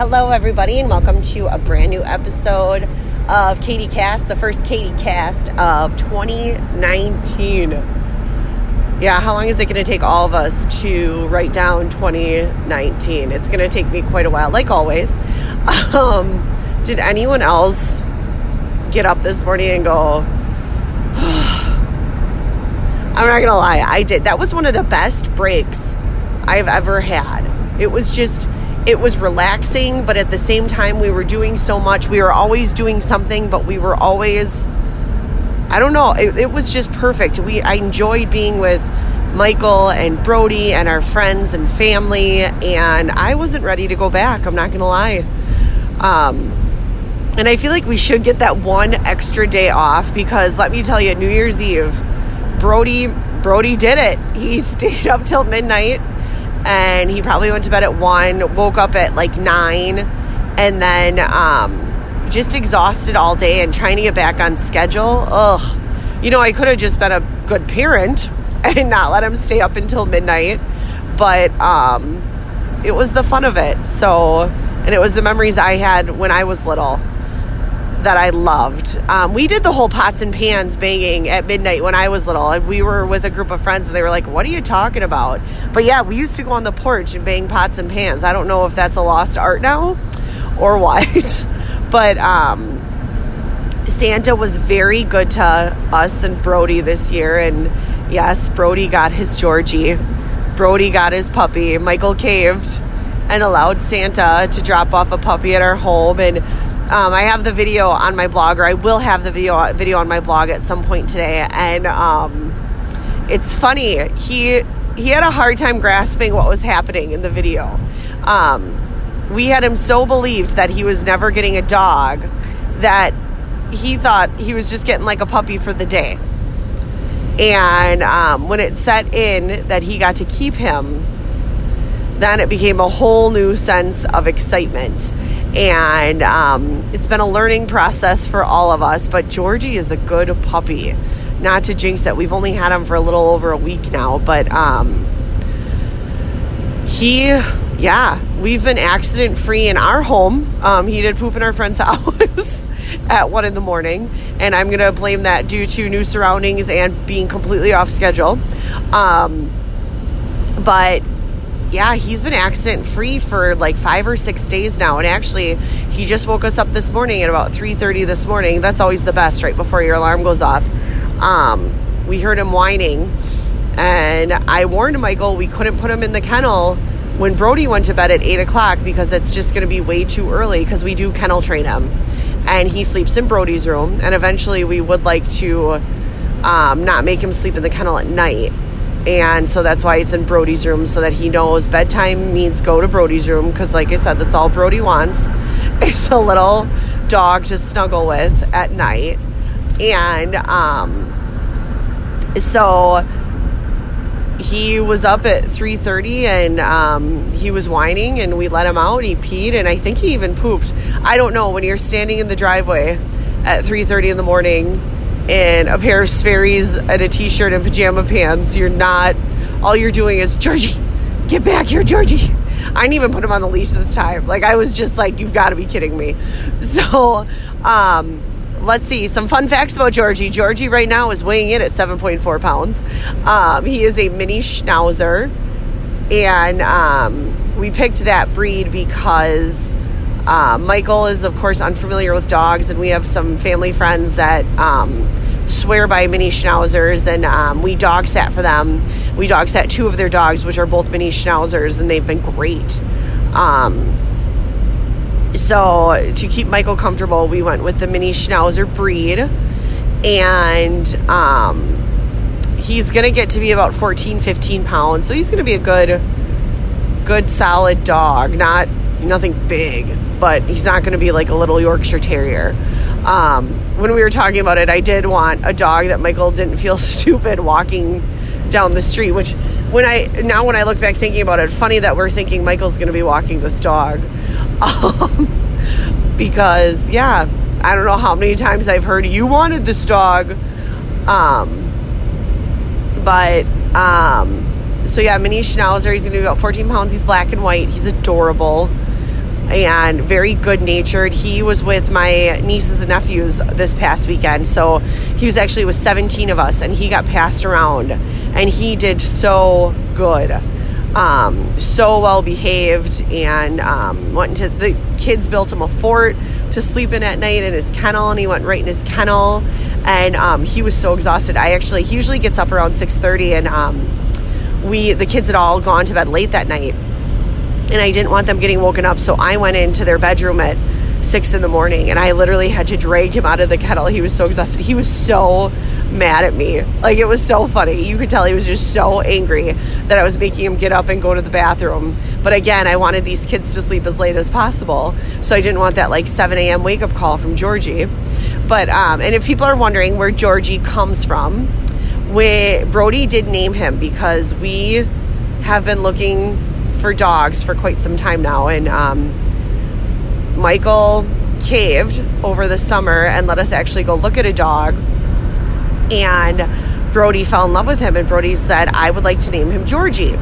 Hello, everybody, and welcome to a brand new episode of Katie Cast, the first Katie Cast of 2019. Yeah, how long is it going to take all of us to write down 2019? It's going to take me quite a while, like always. Um, did anyone else get up this morning and go, I'm not going to lie, I did. That was one of the best breaks I've ever had. It was just it was relaxing, but at the same time, we were doing so much. We were always doing something, but we were always, I don't know, it, it was just perfect. We, I enjoyed being with Michael and Brody and our friends and family, and I wasn't ready to go back. I'm not going to lie. Um, and I feel like we should get that one extra day off because let me tell you, New Year's Eve, Brody Brody did it. He stayed up till midnight and he probably went to bed at one, woke up at like nine, and then um, just exhausted all day and trying to get back on schedule. Ugh. You know, I could have just been a good parent and not let him stay up until midnight, but um, it was the fun of it. So, and it was the memories I had when I was little that I loved. Um, we did the whole pots and pans banging at midnight when I was little. We were with a group of friends and they were like, What are you talking about? But yeah, we used to go on the porch and bang pots and pans. I don't know if that's a lost art now or what. but um, Santa was very good to us and Brody this year. And yes, Brody got his Georgie, Brody got his puppy. Michael caved and allowed Santa to drop off a puppy at our home. And um, I have the video on my blog, or I will have the video video on my blog at some point today, and um, it's funny. He he had a hard time grasping what was happening in the video. Um, we had him so believed that he was never getting a dog that he thought he was just getting like a puppy for the day. And um, when it set in that he got to keep him, then it became a whole new sense of excitement. And um, it's been a learning process for all of us, but Georgie is a good puppy. Not to jinx it, we've only had him for a little over a week now, but um, he, yeah, we've been accident free in our home. Um, he did poop in our friend's house at one in the morning, and I'm gonna blame that due to new surroundings and being completely off schedule. Um, but yeah, he's been accident free for like five or six days now. And actually, he just woke us up this morning at about 3:30 this morning. That's always the best, right before your alarm goes off. Um, we heard him whining, and I warned Michael we couldn't put him in the kennel when Brody went to bed at eight o'clock because it's just going to be way too early because we do kennel train him, and he sleeps in Brody's room. And eventually, we would like to um, not make him sleep in the kennel at night and so that's why it's in Brody's room so that he knows bedtime means go to Brody's room because like I said that's all Brody wants. Is a little dog to snuggle with at night. And um so he was up at 3.30 and um, he was whining and we let him out. He peed and i think he even pooped. I don't know when you're standing in the driveway at 3.30 in the morning in a pair of Sperry's and a t-shirt and pajama pants. You're not. All you're doing is Georgie, get back here, Georgie. I didn't even put him on the leash this time. Like I was just like, you've got to be kidding me. So, um, let's see some fun facts about Georgie. Georgie right now is weighing in at 7.4 pounds. Um, he is a mini Schnauzer, and um, we picked that breed because uh, Michael is, of course, unfamiliar with dogs, and we have some family friends that um, swear by mini schnauzers, and um, we dog sat for them. We dog sat two of their dogs, which are both mini schnauzers, and they've been great. Um, so to keep Michael comfortable, we went with the mini schnauzer breed, and um, he's gonna get to be about 14, 15 pounds. So he's gonna be a good, good solid dog, not nothing big but he's not to be like a little Yorkshire Terrier. Um, when we were talking about it, I did want a dog that Michael didn't feel stupid walking down the street. Which, when I now when I look back thinking about it, funny that we're thinking Michael's going to be walking this dog, um, because yeah, I don't know how many times I've heard you wanted this dog, um, but um, so yeah, mini Schnauzer. He's going to be about 14 pounds. He's black and white. He's adorable and very good natured. He was with my nieces and nephews this past weekend. So he was actually with 17 of us and he got passed around and he did so good. Um, so well behaved and um, went into the kids built him a fort to sleep in at night in his kennel and he went right in his kennel and um, he was so exhausted i actually he usually gets up around 6.30 and um, we the kids had all gone to bed late that night and I didn't want them getting woken up. So I went into their bedroom at six in the morning and I literally had to drag him out of the kettle. He was so exhausted. He was so mad at me. Like it was so funny. You could tell he was just so angry that I was making him get up and go to the bathroom. But again, I wanted these kids to sleep as late as possible. So I didn't want that like 7 a.m. wake up call from Georgie. But, um, and if people are wondering where Georgie comes from, we, Brody did name him because we have been looking for dogs for quite some time now. And um, Michael caved over the summer and let us actually go look at a dog. And Brody fell in love with him, and Brody said, I would like to name him Georgie.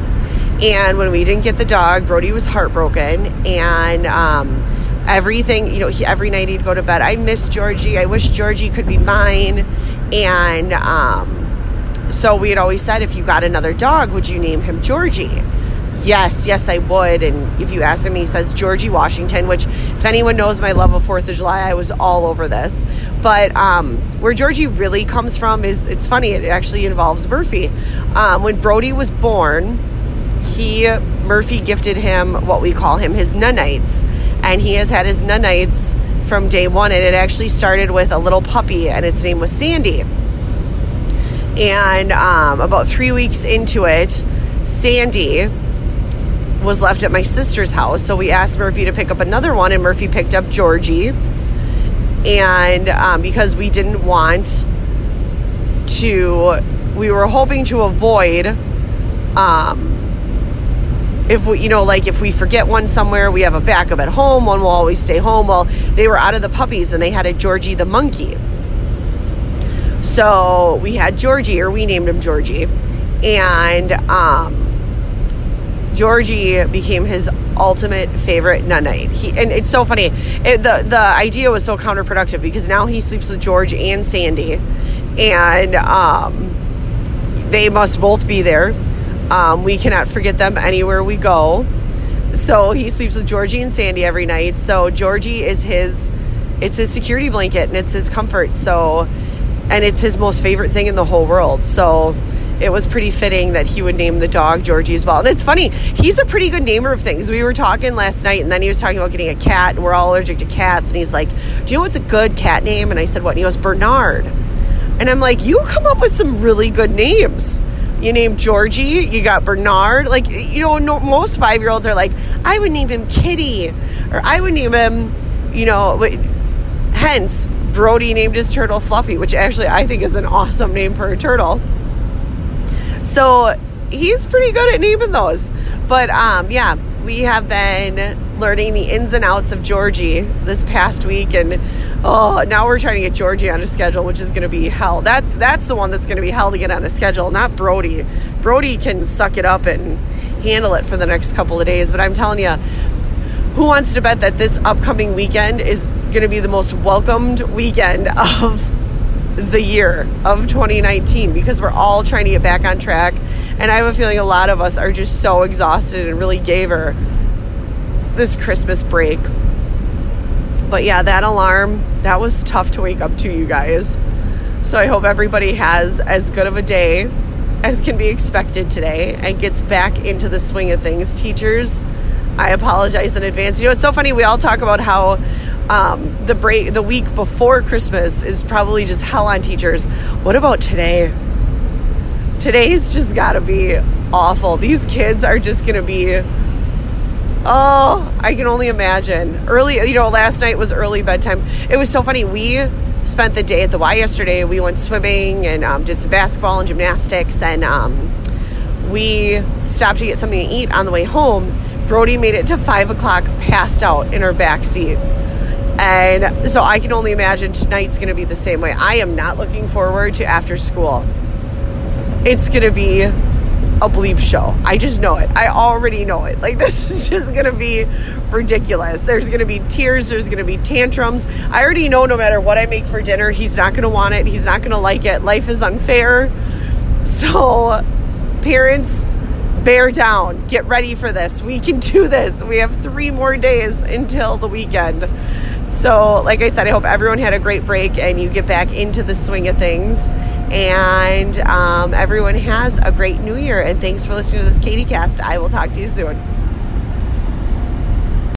And when we didn't get the dog, Brody was heartbroken. And um, everything, you know, he, every night he'd go to bed, I miss Georgie. I wish Georgie could be mine. And um, so we had always said, if you got another dog, would you name him Georgie? Yes, yes, I would. And if you ask him, he says Georgie Washington, which, if anyone knows my love of Fourth of July, I was all over this. But um, where Georgie really comes from is it's funny. It actually involves Murphy. Um, when Brody was born, he Murphy gifted him what we call him his nunites, and he has had his nunites from day one. And it actually started with a little puppy, and its name was Sandy. And um, about three weeks into it, Sandy was left at my sister's house. So we asked Murphy to pick up another one, and Murphy picked up Georgie. And um, because we didn't want to, we were hoping to avoid, um, if we, you know, like if we forget one somewhere, we have a backup at home. One will always stay home. Well, they were out of the puppies, and they had a Georgie the monkey. So we had Georgie, or we named him Georgie, and um, Georgie became his ultimate favorite night. He and it's so funny. It, the the idea was so counterproductive because now he sleeps with George and Sandy, and um, they must both be there. Um, we cannot forget them anywhere we go. So he sleeps with Georgie and Sandy every night. So Georgie is his, it's his security blanket and it's his comfort. So, and it's his most favorite thing in the whole world. So it was pretty fitting that he would name the dog Georgie as well. And it's funny, he's a pretty good namer of things. We were talking last night, and then he was talking about getting a cat, and we're all allergic to cats. And he's like, Do you know what's a good cat name? And I said, What? And he goes, Bernard. And I'm like, You come up with some really good names. You name Georgie, you got Bernard. Like, you know, no, most five year olds are like, I would name him Kitty, or I would name him, you know, hence, Brody named his turtle Fluffy, which actually I think is an awesome name for a turtle. So he's pretty good at naming those. But um, yeah, we have been learning the ins and outs of Georgie this past week, and oh, now we're trying to get Georgie on a schedule, which is going to be hell. That's that's the one that's going to be hell to get on a schedule, not Brody. Brody can suck it up and handle it for the next couple of days, but I'm telling you. Who wants to bet that this upcoming weekend is going to be the most welcomed weekend of the year of 2019 because we're all trying to get back on track. And I have a feeling a lot of us are just so exhausted and really gave her this Christmas break. But yeah, that alarm, that was tough to wake up to, you guys. So I hope everybody has as good of a day as can be expected today and gets back into the swing of things. Teachers, I apologize in advance. You know, it's so funny. We all talk about how um, the break, the week before Christmas is probably just hell on teachers. What about today? Today's just got to be awful. These kids are just to be. Oh, I can only imagine. Early, you know, last night was early bedtime. It was so funny. We spent the day at the Y yesterday. We went swimming and um, did some basketball and gymnastics, and um, we stopped to get something to eat on the way home. Brody made it to five o'clock, passed out in her back seat. And so I can only imagine tonight's going to be the same way. I am not looking forward to after school. It's going to be a bleep show. I just know it. I already know it. Like, this is just going to be ridiculous. There's going to be tears, there's going to be tantrums. I already know no matter what I make for dinner, he's not going to want it, he's not going to like it. Life is unfair. So, parents, bear down. Get ready for this. We can do this. We have three more days until the weekend. So, like I said, I hope everyone had a great break and you get back into the swing of things. And um, everyone has a great new year. And thanks for listening to this Katie Cast. I will talk to you soon.